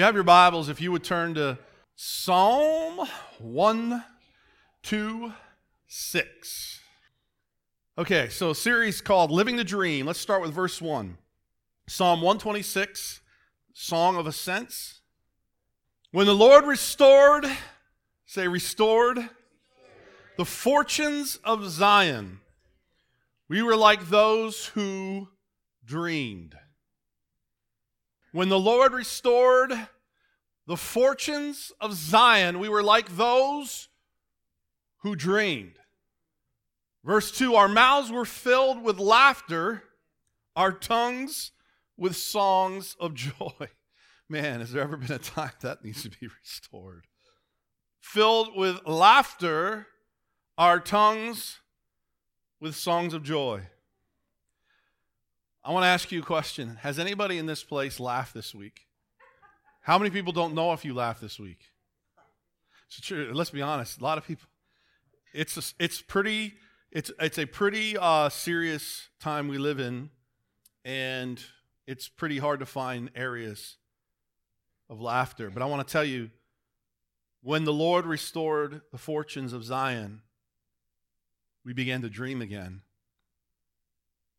You have your Bibles, if you would turn to Psalm 126. Okay, so a series called Living the Dream. Let's start with verse 1. Psalm 126, Song of Ascents. When the Lord restored, say restored, the fortunes of Zion, we were like those who dreamed. When the Lord restored the fortunes of Zion, we were like those who dreamed. Verse 2 Our mouths were filled with laughter, our tongues with songs of joy. Man, has there ever been a time that needs to be restored? Filled with laughter, our tongues with songs of joy. I want to ask you a question. Has anybody in this place laughed this week? How many people don't know if you laughed this week? It's true. Let's be honest. A lot of people. It's a, it's pretty. It's it's a pretty uh, serious time we live in, and it's pretty hard to find areas of laughter. But I want to tell you, when the Lord restored the fortunes of Zion, we began to dream again.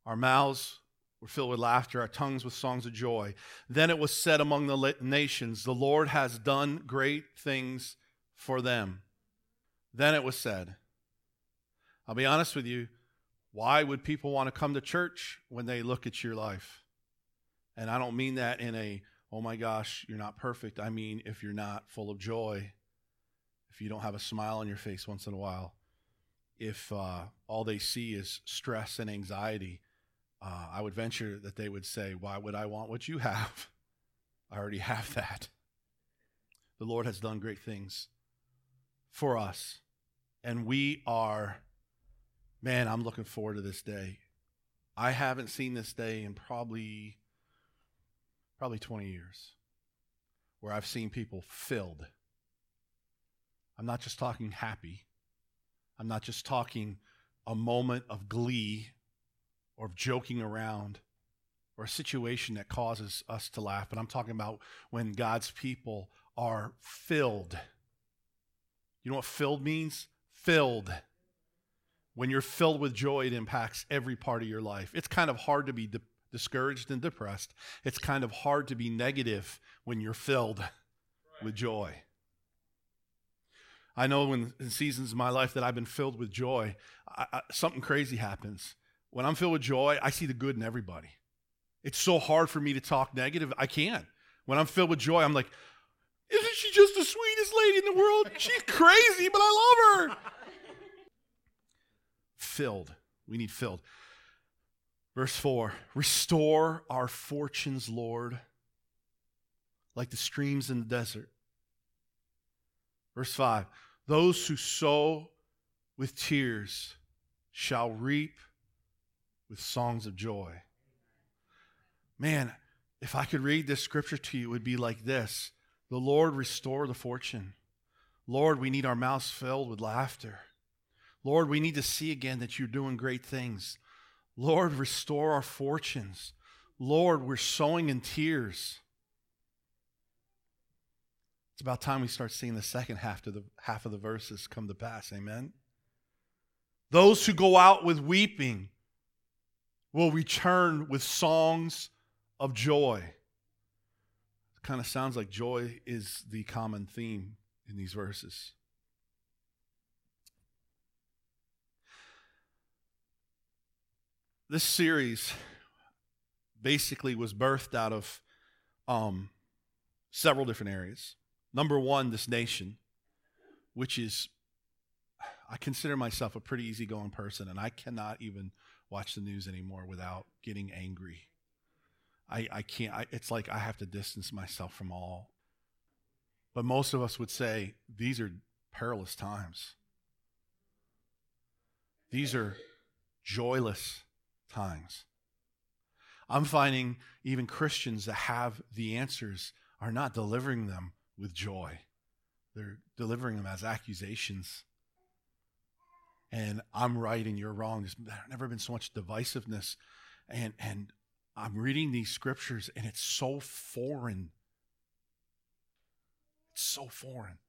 Our mouths were filled with laughter, our tongues with songs of joy. Then it was said among the nations, The Lord has done great things for them. Then it was said, I'll be honest with you, why would people want to come to church when they look at your life? And I don't mean that in a, oh my gosh, you're not perfect. I mean, if you're not full of joy, if you don't have a smile on your face once in a while, if uh, all they see is stress and anxiety, uh, I would venture that they would say, Why would I want what you have? I already have that. The Lord has done great things for us. And we are, man, I'm looking forward to this day. I haven't seen this day in probably probably 20 years where I've seen people filled. I'm not just talking happy. I'm not just talking a moment of glee or joking around or a situation that causes us to laugh, but I'm talking about when God's people are filled. You know what filled means? Filled. When you're filled with joy, it impacts every part of your life. It's kind of hard to be de- discouraged and depressed. It's kind of hard to be negative when you're filled right. with joy. I know when in seasons of my life that I've been filled with joy, I, I, something crazy happens. When I'm filled with joy, I see the good in everybody. It's so hard for me to talk negative. I can't. When I'm filled with joy, I'm like, isn't she just the sweetest lady in the world? She's crazy, but I love her. filled. We need filled. Verse 4 Restore our fortunes, Lord, like the streams in the desert. Verse 5 Those who sow with tears shall reap with songs of joy. Man, if I could read this scripture to you, it would be like this The Lord restore the fortune. Lord, we need our mouths filled with laughter. Lord, we need to see again that you're doing great things. Lord, restore our fortunes. Lord, we're sowing in tears. It's about time we start seeing the second half of the half of the verses come to pass. Amen. Those who go out with weeping will return with songs of joy. It kind of sounds like joy is the common theme in these verses. This series basically was birthed out of um, several different areas. Number one, this nation, which is, I consider myself a pretty easygoing person, and I cannot even watch the news anymore without getting angry. I, I can't, I, it's like I have to distance myself from all. But most of us would say these are perilous times. These are joyless times. I'm finding even Christians that have the answers are not delivering them with joy. They're delivering them as accusations. And I'm right and you're wrong. There's never been so much divisiveness. And, and I'm reading these scriptures and it's so foreign It's so foreign.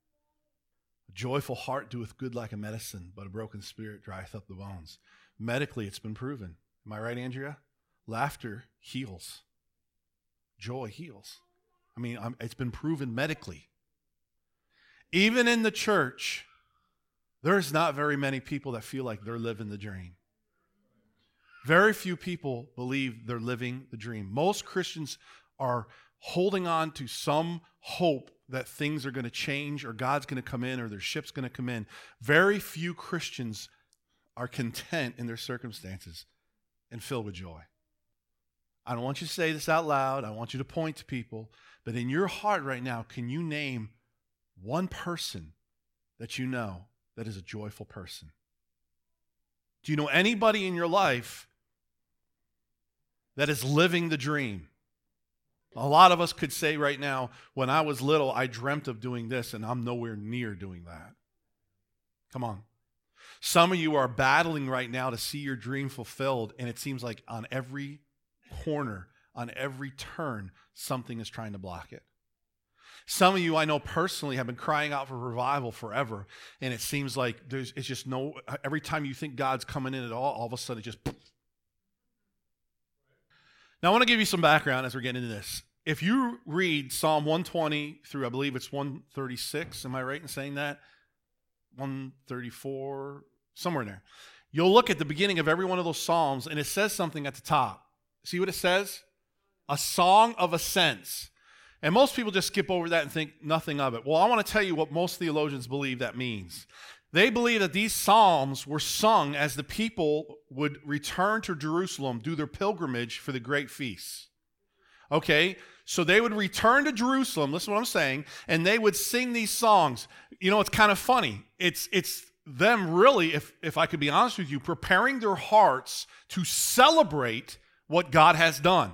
A joyful heart doeth good like a medicine, but a broken spirit drieth up the bones. Medically, it's been proven. Am I right, Andrea? Laughter heals, joy heals. I mean, I'm, it's been proven medically. Even in the church, there's not very many people that feel like they're living the dream. Very few people believe they're living the dream. Most Christians are holding on to some hope that things are going to change or God's going to come in or their ship's going to come in. Very few Christians are content in their circumstances and filled with joy. I don't want you to say this out loud. I want you to point to people. But in your heart right now, can you name one person that you know that is a joyful person? Do you know anybody in your life that is living the dream? A lot of us could say right now, when I was little, I dreamt of doing this, and I'm nowhere near doing that. Come on. Some of you are battling right now to see your dream fulfilled, and it seems like on every corner, on every turn, something is trying to block it. Some of you I know personally have been crying out for revival forever, and it seems like there's it's just no every time you think God's coming in at all, all of a sudden it just now, I want to give you some background as we're getting into this. If you read Psalm 120 through, I believe it's 136, am I right in saying that? 134, somewhere in there. You'll look at the beginning of every one of those Psalms, and it says something at the top. See what it says? A song of ascents. And most people just skip over that and think nothing of it. Well, I want to tell you what most theologians believe that means. They believe that these psalms were sung as the people would return to Jerusalem, do their pilgrimage for the great feasts. Okay, so they would return to Jerusalem, listen to what I'm saying, and they would sing these songs. You know, it's kind of funny. It's it's them really, if if I could be honest with you, preparing their hearts to celebrate what God has done.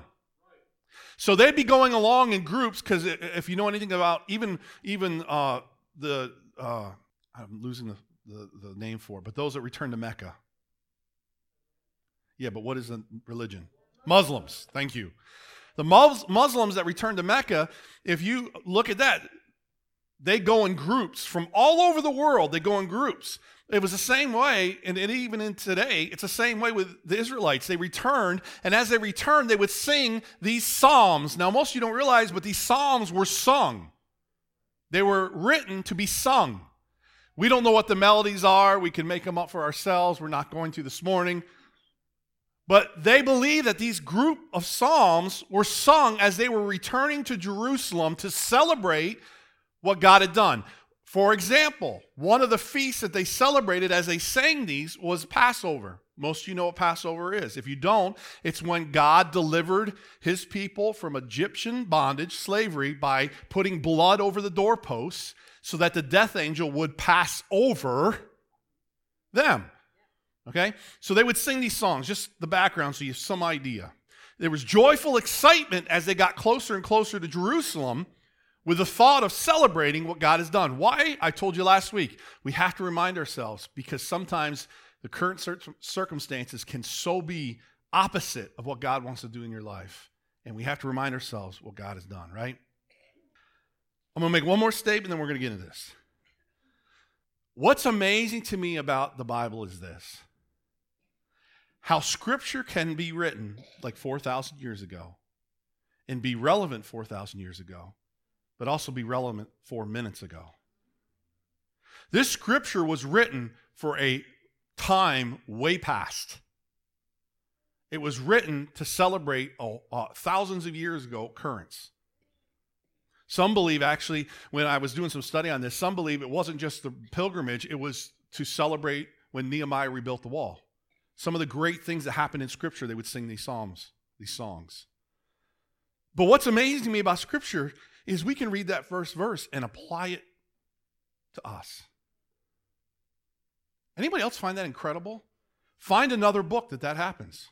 So they'd be going along in groups because if you know anything about even even uh, the uh, I'm losing the the, the name for it, but those that return to Mecca. Yeah, but what is the religion? Muslims. Thank you. The Muslims that return to Mecca, if you look at that, they go in groups from all over the world. They go in groups. It was the same way, and even in today, it's the same way with the Israelites. They returned, and as they returned, they would sing these psalms. Now, most of you don't realize, but these psalms were sung. They were written to be sung. We don't know what the melodies are. We can make them up for ourselves. We're not going to this morning. But they believe that these group of psalms were sung as they were returning to Jerusalem to celebrate what God had done. For example, one of the feasts that they celebrated as they sang these was Passover. Most of you know what Passover is. If you don't, it's when God delivered his people from Egyptian bondage, slavery, by putting blood over the doorposts so that the death angel would pass over them. Okay? So they would sing these songs, just the background so you have some idea. There was joyful excitement as they got closer and closer to Jerusalem with the thought of celebrating what God has done. Why? I told you last week. We have to remind ourselves because sometimes the current circumstances can so be opposite of what God wants to do in your life. And we have to remind ourselves what God has done, right? I'm going to make one more statement, then we're going to get into this. What's amazing to me about the Bible is this how scripture can be written like 4,000 years ago and be relevant 4,000 years ago, but also be relevant four minutes ago. This scripture was written for a time way past. It was written to celebrate thousands of years ago occurrence. Some believe, actually, when I was doing some study on this, some believe it wasn't just the pilgrimage, it was to celebrate when Nehemiah rebuilt the wall. Some of the great things that happened in Scripture, they would sing these psalms, these songs. But what's amazing to me about Scripture is we can read that first verse and apply it to us. Anybody else find that incredible? Find another book that that happens.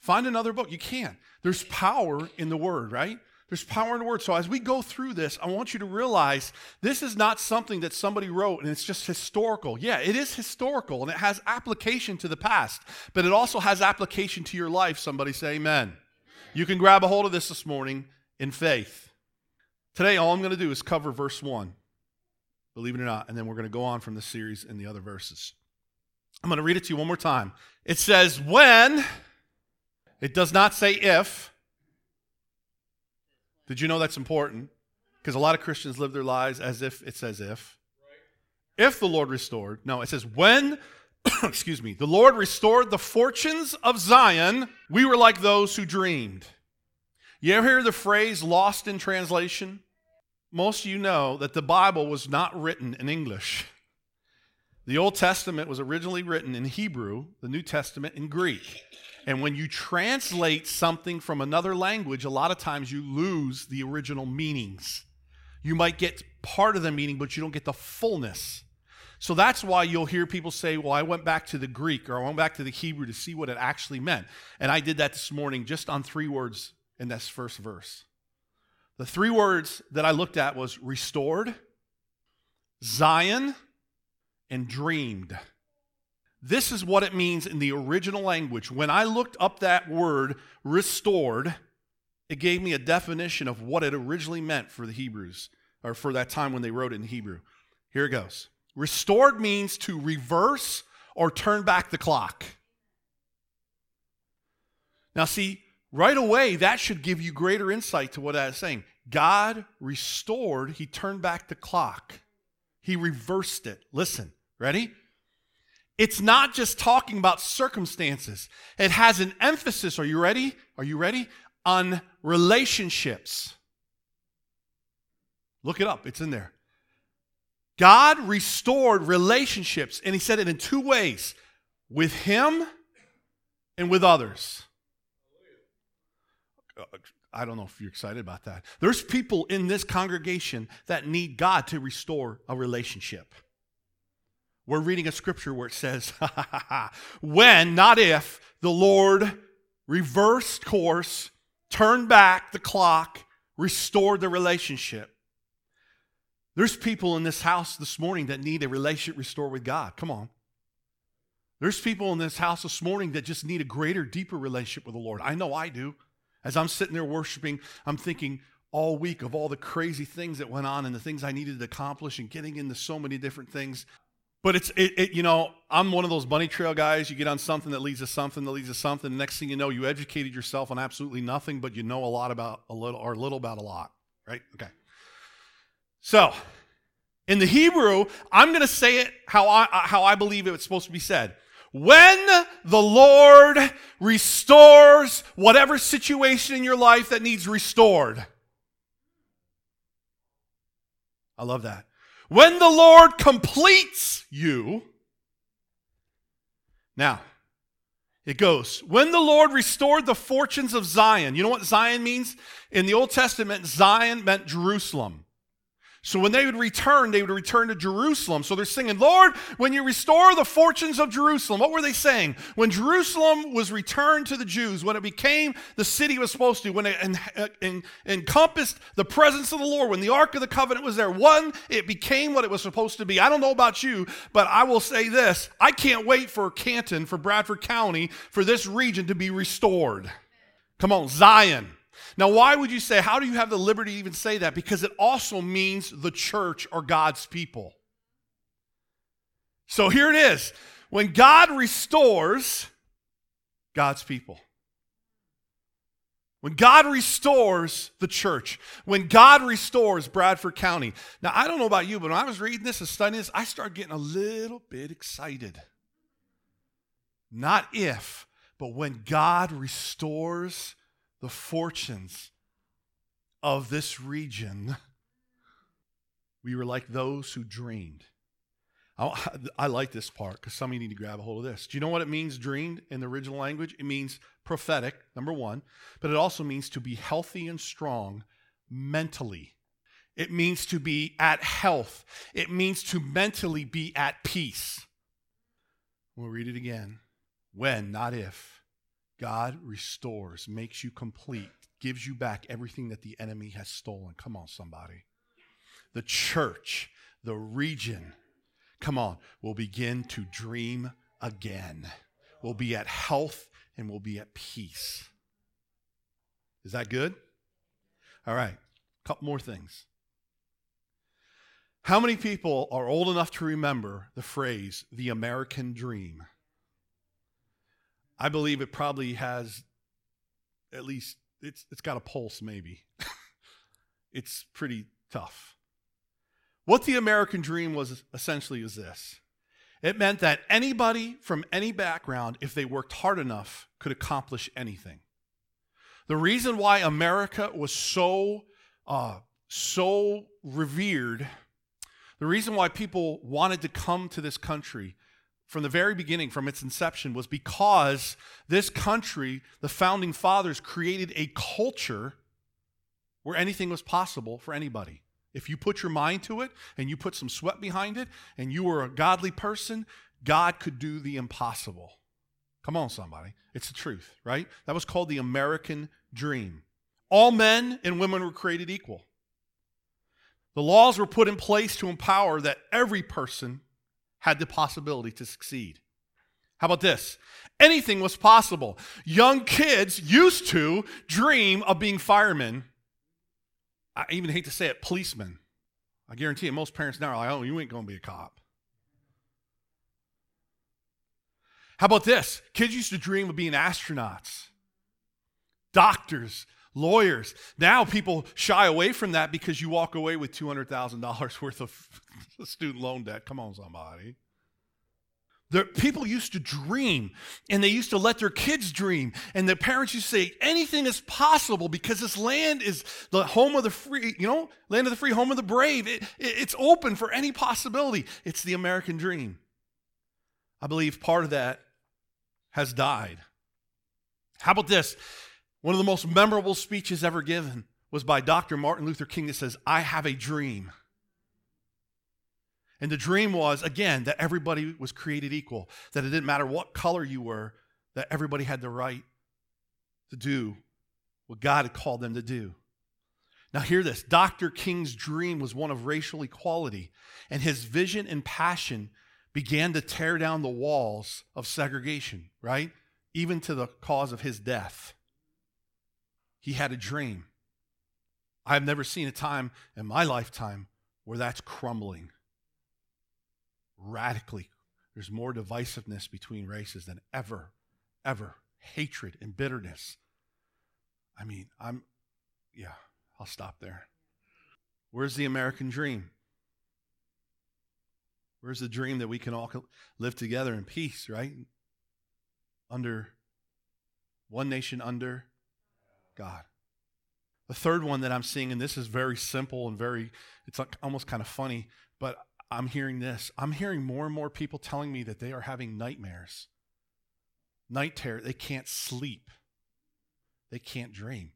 Find another book. You can't. There's power in the word, right? There's power in the word. So as we go through this, I want you to realize this is not something that somebody wrote and it's just historical. Yeah, it is historical and it has application to the past, but it also has application to your life. Somebody say amen. You can grab a hold of this this morning in faith. Today, all I'm going to do is cover verse 1, believe it or not, and then we're going to go on from the series in the other verses. I'm going to read it to you one more time. It says, When, it does not say if. Did you know that's important? Because a lot of Christians live their lives as if it says if. If the Lord restored. No, it says, When, excuse me, the Lord restored the fortunes of Zion, we were like those who dreamed. You ever hear the phrase lost in translation? Most of you know that the Bible was not written in English. The Old Testament was originally written in Hebrew, the New Testament in Greek. And when you translate something from another language, a lot of times you lose the original meanings. You might get part of the meaning, but you don't get the fullness. So that's why you'll hear people say, Well, I went back to the Greek or I went back to the Hebrew to see what it actually meant. And I did that this morning just on three words in this first verse. The three words that I looked at was restored, Zion, and dreamed. This is what it means in the original language. When I looked up that word restored, it gave me a definition of what it originally meant for the Hebrews, or for that time when they wrote it in Hebrew. Here it goes. Restored means to reverse or turn back the clock. Now, see, right away, that should give you greater insight to what I was saying. God restored, He turned back the clock, He reversed it. Listen, ready? It's not just talking about circumstances, it has an emphasis. Are you ready? Are you ready? On relationships. Look it up, it's in there. God restored relationships, and He said it in two ways with Him and with others. I don't know if you're excited about that. There's people in this congregation that need God to restore a relationship. We're reading a scripture where it says, when, not if, the Lord reversed course, turned back the clock, restored the relationship. There's people in this house this morning that need a relationship restored with God. Come on. There's people in this house this morning that just need a greater, deeper relationship with the Lord. I know I do. As I'm sitting there worshiping, I'm thinking all week of all the crazy things that went on and the things I needed to accomplish and getting into so many different things. But it's, it, it, you know, I'm one of those bunny trail guys. You get on something that leads to something that leads to something. Next thing you know, you educated yourself on absolutely nothing, but you know a lot about a little or a little about a lot, right? Okay. So, in the Hebrew, I'm going to say it how I, how I believe it's supposed to be said. When the Lord restores whatever situation in your life that needs restored. I love that. When the Lord completes you. Now, it goes, when the Lord restored the fortunes of Zion. You know what Zion means? In the Old Testament, Zion meant Jerusalem. So when they would return, they would return to Jerusalem. So they're singing, Lord, when you restore the fortunes of Jerusalem. What were they saying? When Jerusalem was returned to the Jews, when it became the city it was supposed to, when it en- en- encompassed the presence of the Lord, when the Ark of the Covenant was there, one, it became what it was supposed to be. I don't know about you, but I will say this I can't wait for Canton, for Bradford County, for this region to be restored. Come on, Zion. Now, why would you say, how do you have the liberty to even say that? Because it also means the church or God's people. So here it is. When God restores God's people, when God restores the church, when God restores Bradford County. Now, I don't know about you, but when I was reading this and studying this, I started getting a little bit excited. Not if, but when God restores the fortunes of this region, we were like those who dreamed. I, like this part because some of you need to grab a hold of this. Do you know what it means, dreamed, in the original language? It means prophetic, number one, but it also means to be healthy and strong mentally. It means to be at health. It means to mentally be at peace. We'll read it again. When, not if. God restores, makes you complete, gives you back everything that the enemy has stolen. Come on, somebody. The church, the region, come on, will begin to dream again. We'll be at health and we'll be at peace. Is that good? All right. A couple more things. How many people are old enough to remember the phrase, the American dream? I believe it probably has at least, it's, it's got a pulse, maybe. it's pretty tough. What the American dream was essentially is this it meant that anybody from any background, if they worked hard enough, could accomplish anything. The reason why America was so, uh, so revered, the reason why people wanted to come to this country from the very beginning, from its inception, was because this country, the founding fathers, created a culture where anything was possible for anybody. If you put your mind to it and you put some sweat behind it and you were a godly person, God could do the impossible. Come on, somebody. It's the truth, right? That was called the American dream. All men and women were created equal. The laws were put in place to empower that every person had the possibility to succeed. How about this? Anything was possible. Young kids used to dream of being firemen I even hate to say it, policemen. I guarantee you, most parents now are like, oh, you ain't going to be a cop. How about this? Kids used to dream of being astronauts, doctors, lawyers. Now people shy away from that because you walk away with $200,000 worth of student loan debt. Come on, somebody. The people used to dream and they used to let their kids dream. And the parents used to say, anything is possible because this land is the home of the free, you know, land of the free, home of the brave. It, it, it's open for any possibility. It's the American dream. I believe part of that has died. How about this? One of the most memorable speeches ever given was by Dr. Martin Luther King that says, I have a dream. And the dream was, again, that everybody was created equal, that it didn't matter what color you were, that everybody had the right to do what God had called them to do. Now, hear this Dr. King's dream was one of racial equality, and his vision and passion began to tear down the walls of segregation, right? Even to the cause of his death. He had a dream. I've never seen a time in my lifetime where that's crumbling radically. There's more divisiveness between races than ever, ever. Hatred and bitterness. I mean, I'm, yeah, I'll stop there. Where's the American dream? Where's the dream that we can all live together in peace, right? Under one nation under God. The third one that I'm seeing, and this is very simple and very, it's like almost kind of funny, but I'm hearing this. I'm hearing more and more people telling me that they are having nightmares, night terror. They can't sleep, they can't dream.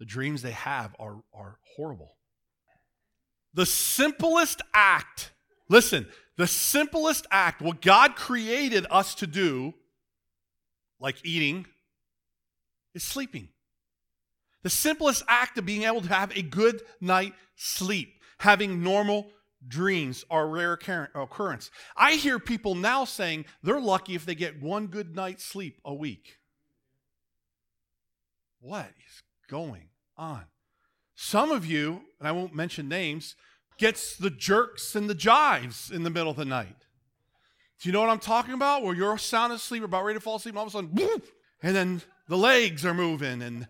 The dreams they have are, are horrible. The simplest act, listen, the simplest act, what God created us to do, like eating, is sleeping. The simplest act of being able to have a good night sleep, having normal dreams are rare occurrence. I hear people now saying they're lucky if they get one good night's sleep a week. What is going on? Some of you, and I won't mention names, gets the jerks and the jives in the middle of the night. Do you know what I'm talking about? Where you're sound asleep, about ready to fall asleep, and all of a sudden, and then the legs are moving, and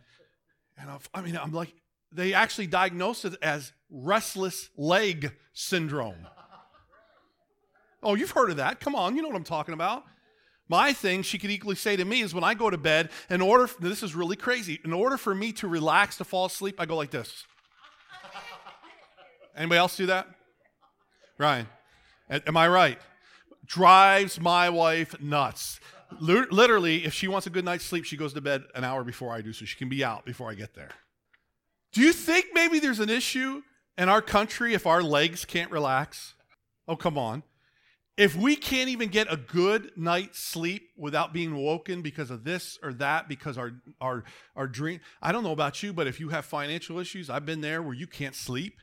and I mean, I'm like, they actually diagnosed it as restless leg syndrome. Oh, you've heard of that. Come on, you know what I'm talking about. My thing, she could equally say to me, is when I go to bed, in order, this is really crazy, in order for me to relax, to fall asleep, I go like this. Anybody else do that? Ryan, am I right? Drives my wife nuts. Literally, if she wants a good night's sleep, she goes to bed an hour before I do, so she can be out before I get there. Do you think maybe there's an issue in our country if our legs can't relax? Oh, come on. If we can't even get a good night's sleep without being woken because of this or that, because our, our, our dream, I don't know about you, but if you have financial issues, I've been there where you can't sleep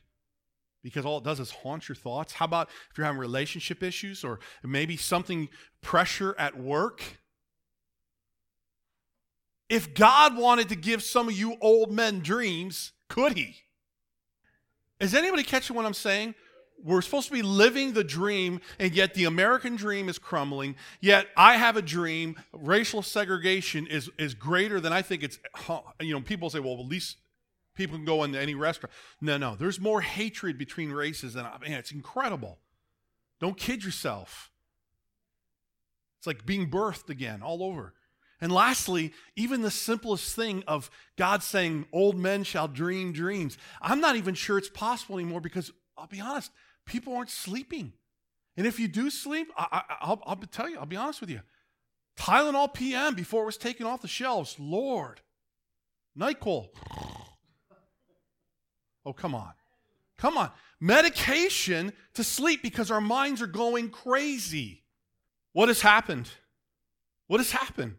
because all it does is haunt your thoughts. How about if you're having relationship issues or maybe something, pressure at work? If God wanted to give some of you old men dreams, could he? Is anybody catching what I'm saying? We're supposed to be living the dream, and yet the American dream is crumbling. Yet I have a dream. Racial segregation is, is greater than I think it's. You know, people say, well, at least people can go into any restaurant. No, no. There's more hatred between races than I man, it's incredible. Don't kid yourself. It's like being birthed again all over. And lastly, even the simplest thing of God saying, Old men shall dream dreams. I'm not even sure it's possible anymore because I'll be honest, people aren't sleeping. And if you do sleep, I, will tell you, I'll be honest with you. Tylenol PM before it was taken off the shelves, Lord. NyQuil. Oh, come on. Come on. Medication to sleep because our minds are going crazy. What has happened? What has happened?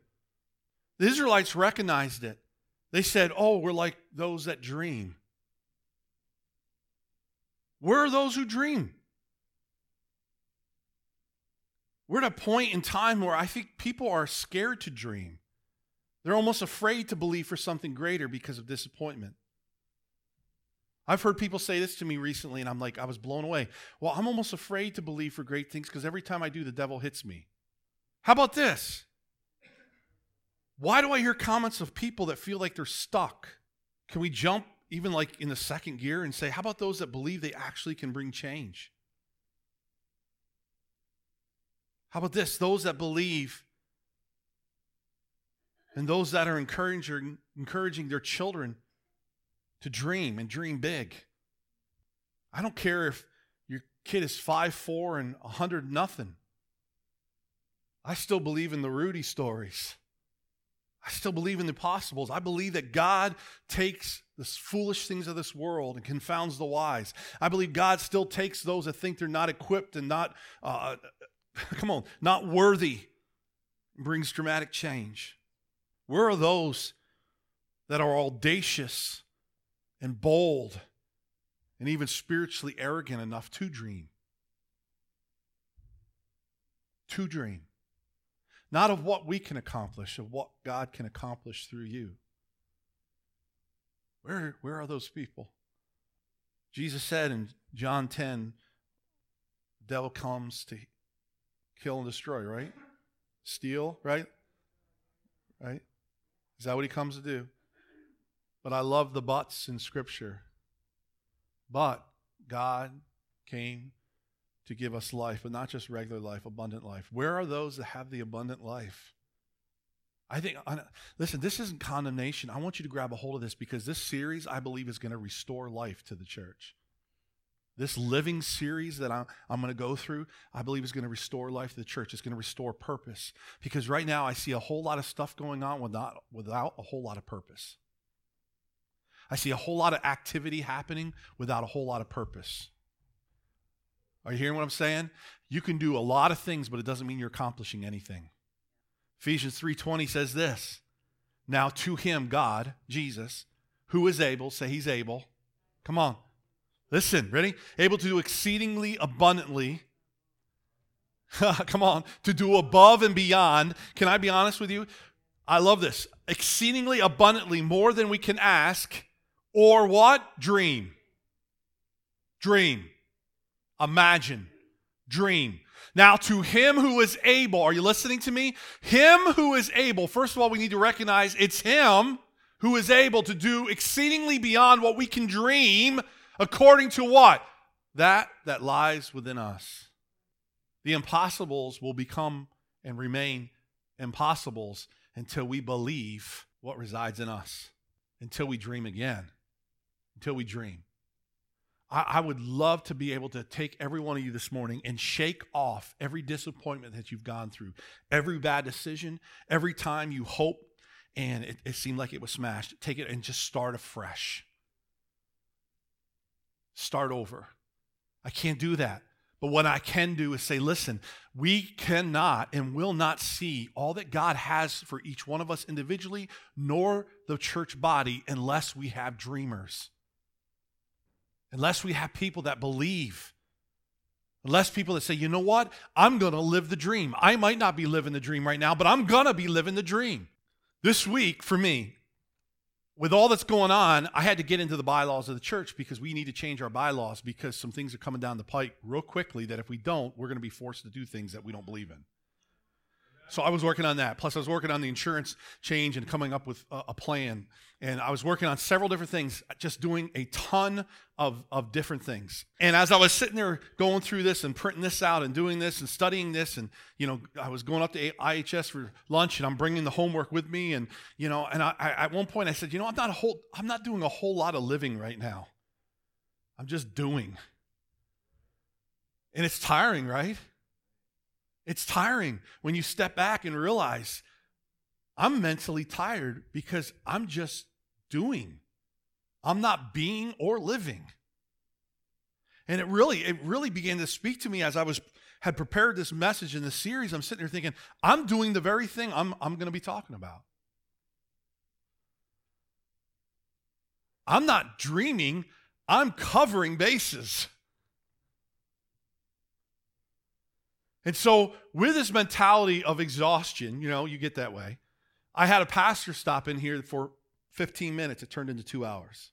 The Israelites recognized it. They said, Oh, we're like those that dream. Where are those who dream? We're at a point in time where I think people are scared to dream. They're almost afraid to believe for something greater because of disappointment. I've heard people say this to me recently, and I'm like, I was blown away. Well, I'm almost afraid to believe for great things because every time I do, the devil hits me. How about this? Why do I hear comments of people that feel like they're stuck? Can we jump even like in the second gear and say, how about those that believe they actually can bring change? How about this? Those that believe and those that are encouraging, encouraging their children to dream and dream big. I don't care if your kid is five four and 100 nothing. I still believe in the Rudy stories. I still believe in the possibles. I believe that God takes the foolish things of this world and confounds the wise. I believe God still takes those that think they're not equipped and not, uh, come on, not worthy, brings dramatic change. Where are those that are audacious and bold and even spiritually arrogant enough to dream? To dream. Not of what we can accomplish, of what God can accomplish through you. Where, where are those people? Jesus said in John 10, the devil comes to kill and destroy, right? Steal, right? Right? Is that what he comes to do? But I love the buts in Scripture. But God came to give us life, but not just regular life, abundant life. Where are those that have the abundant life? I think, listen, this isn't condemnation. I want you to grab a hold of this because this series, I believe, is going to restore life to the church. This living series that I'm, I'm going to go through, I believe, is going to restore life to the church. It's going to restore purpose. Because right now, I see a whole lot of stuff going on without, without a whole lot of purpose. I see a whole lot of activity happening without a whole lot of purpose. Are you hearing what I'm saying? You can do a lot of things, but it doesn't mean you're accomplishing anything. Ephesians 3:20 says this. Now to him, God, Jesus, who is able, say he's able. Come on. Listen, ready? Able to do exceedingly abundantly. Come on, to do above and beyond. Can I be honest with you? I love this. Exceedingly abundantly, more than we can ask, or what? Dream. Dream imagine, dream. Now, to him who is able, are you listening to me? Him who is able, first of all, we need to recognize it's him who is able to do exceedingly beyond what we can dream, according to what? That that lies within us. The impossibles will become and remain impossibles until we believe what resides in us, until we dream again, until we dream. I, I would love to be able to take every one of you this morning and shake off every disappointment that you've gone through, every bad decision, every time you hope and it, it seemed like it was smashed. Take it and just start afresh. Start over. I can't do that. But what I can do is say, listen, we cannot and will not see all that God has for each one of us individually, nor the church body, unless we have dreamers. Unless we have people that believe. Unless people that say, you know what? I'm going to live the dream. I might not be living the dream right now, but I'm going to be living the dream. This week, for me, with all that's going on, I had to get into the bylaws of the church because we need to change our bylaws because some things are coming down the pike real quickly that if we don't, we're going to be forced to do things that we don't believe in. So I was working on that. Plus, I was working on the insurance change and coming up with a, a, plan. And I was working on several different things, just doing a ton of, of different things. And as I was sitting there going through this and printing this out and doing this and studying this, and, you know, I was going up to IHS for lunch and I'm bringing the homework with me. And, you know, and I, I, at one point I said, you know, I'm not, a whole, I'm not doing a whole lot of living right now. I'm just doing. And it's tiring, right? It's tiring when you step back and realize I'm mentally tired because I'm just doing. I'm not being or living. And it really, it really began to speak to me as I was had prepared this message in the series. I'm sitting there thinking, I'm doing the very thing I'm, I'm going to be talking about. I'm not dreaming, I'm covering bases. And so, with this mentality of exhaustion, you know, you get that way. I had a pastor stop in here for 15 minutes. It turned into two hours.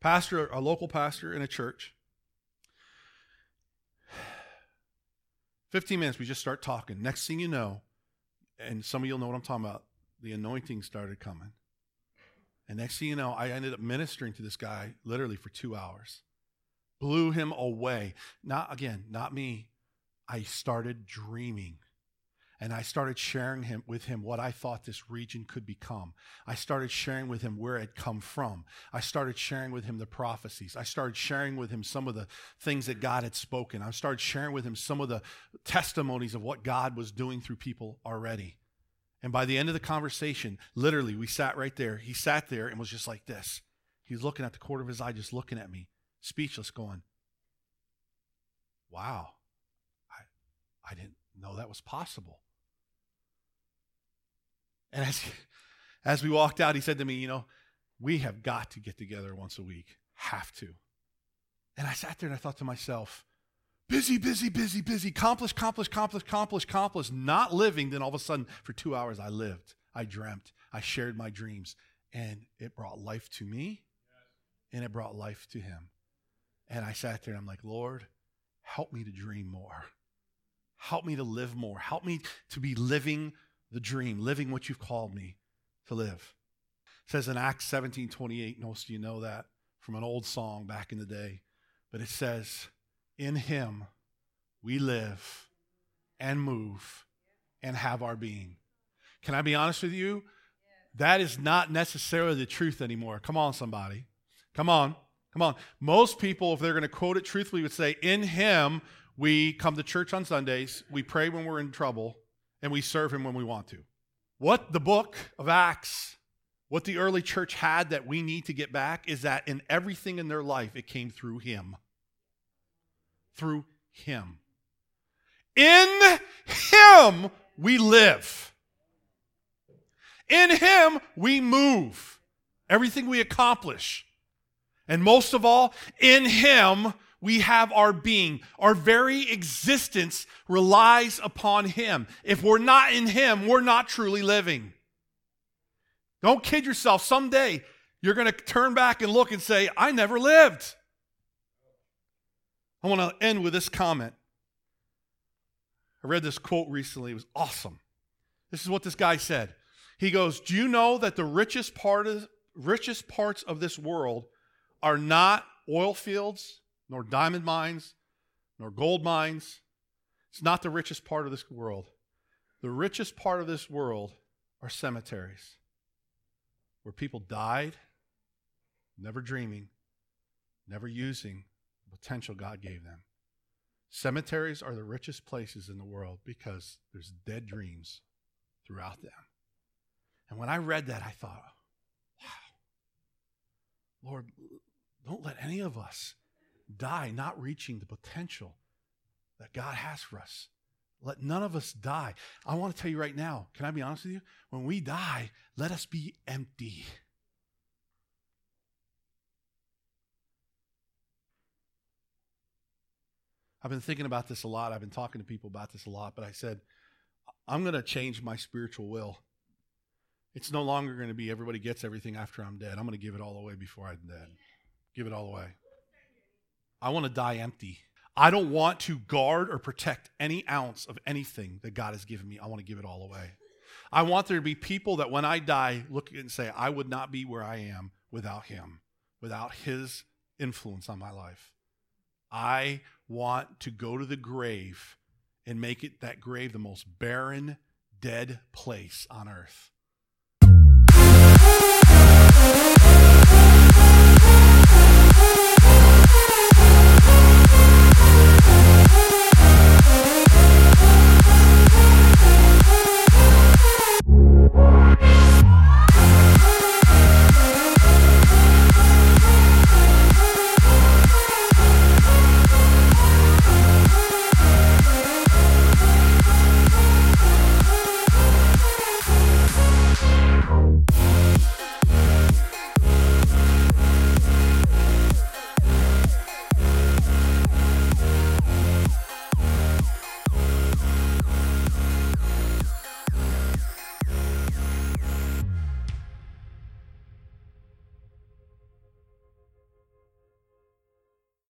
Pastor, a local pastor in a church. 15 minutes, we just start talking. Next thing you know, and some of you'll know what I'm talking about, the anointing started coming. And next thing you know, I ended up ministering to this guy literally for two hours. Blew him away. Not, again, not me, I started dreaming and I started sharing him with him what I thought this region could become. I started sharing with him where it come from. I started sharing with him the prophecies. I started sharing with him some of the things that God had spoken. I started sharing with him some of the testimonies of what God was doing through people already. And by the end of the conversation, literally, we sat right there. He sat there and was just like this. He's looking at the corner of his eye, just looking at me, speechless, going, Wow. I didn't know that was possible. And as, as we walked out, he said to me, You know, we have got to get together once a week. Have to. And I sat there and I thought to myself, busy, busy, busy, busy, accomplish, accomplish, accomplish, accomplish, accomplish, not living. Then all of a sudden, for two hours, I lived. I dreamt. I shared my dreams. And it brought life to me and it brought life to him. And I sat there and I'm like, Lord, help me to dream more. Help me to live more. Help me to be living the dream, living what you've called me to live. It says in Acts 17 28, most of you know that from an old song back in the day, but it says, In him we live and move and have our being. Can I be honest with you? That is not necessarily the truth anymore. Come on, somebody. Come on. Come on. Most people, if they're going to quote it truthfully, would say, In him we come to church on Sundays, we pray when we're in trouble, and we serve Him when we want to. What the book of Acts, what the early church had that we need to get back is that in everything in their life, it came through Him. Through Him. In Him we live. In Him we move. Everything we accomplish. And most of all, in Him we have our being. Our very existence relies upon Him. If we're not in Him, we're not truly living. Don't kid yourself. Someday you're going to turn back and look and say, I never lived. I want to end with this comment. I read this quote recently. It was awesome. This is what this guy said. He goes, Do you know that the richest, part of, richest parts of this world are not oil fields nor diamond mines, nor gold mines. It's not the richest part of this world. The richest part of this world are cemeteries where people died, never dreaming, never using the potential God gave them. Cemeteries are the richest places in the world because there's dead dreams throughout them. And when I read that, I thought, wow, Lord, don't let any of us die not reaching the potential that God has for us. Let none of us die. I want to tell you right now, can I be honest with you? When we die, let us be empty. I've been thinking about this a lot. I've been talking to people about this a lot, but I said, I'm going to change my spiritual will. It's no longer going to be everybody gets everything after I'm dead. I'm going to give it all away before I'm dead. Give it all away. I want to die empty. I don't want to guard or protect any ounce of anything that God has given me. I want to give it all away. I want there to be people that when I die look and say, I would not be where I am without him, without his influence on my life. I want to go to the grave and make it that grave the most barren, dead place on earth.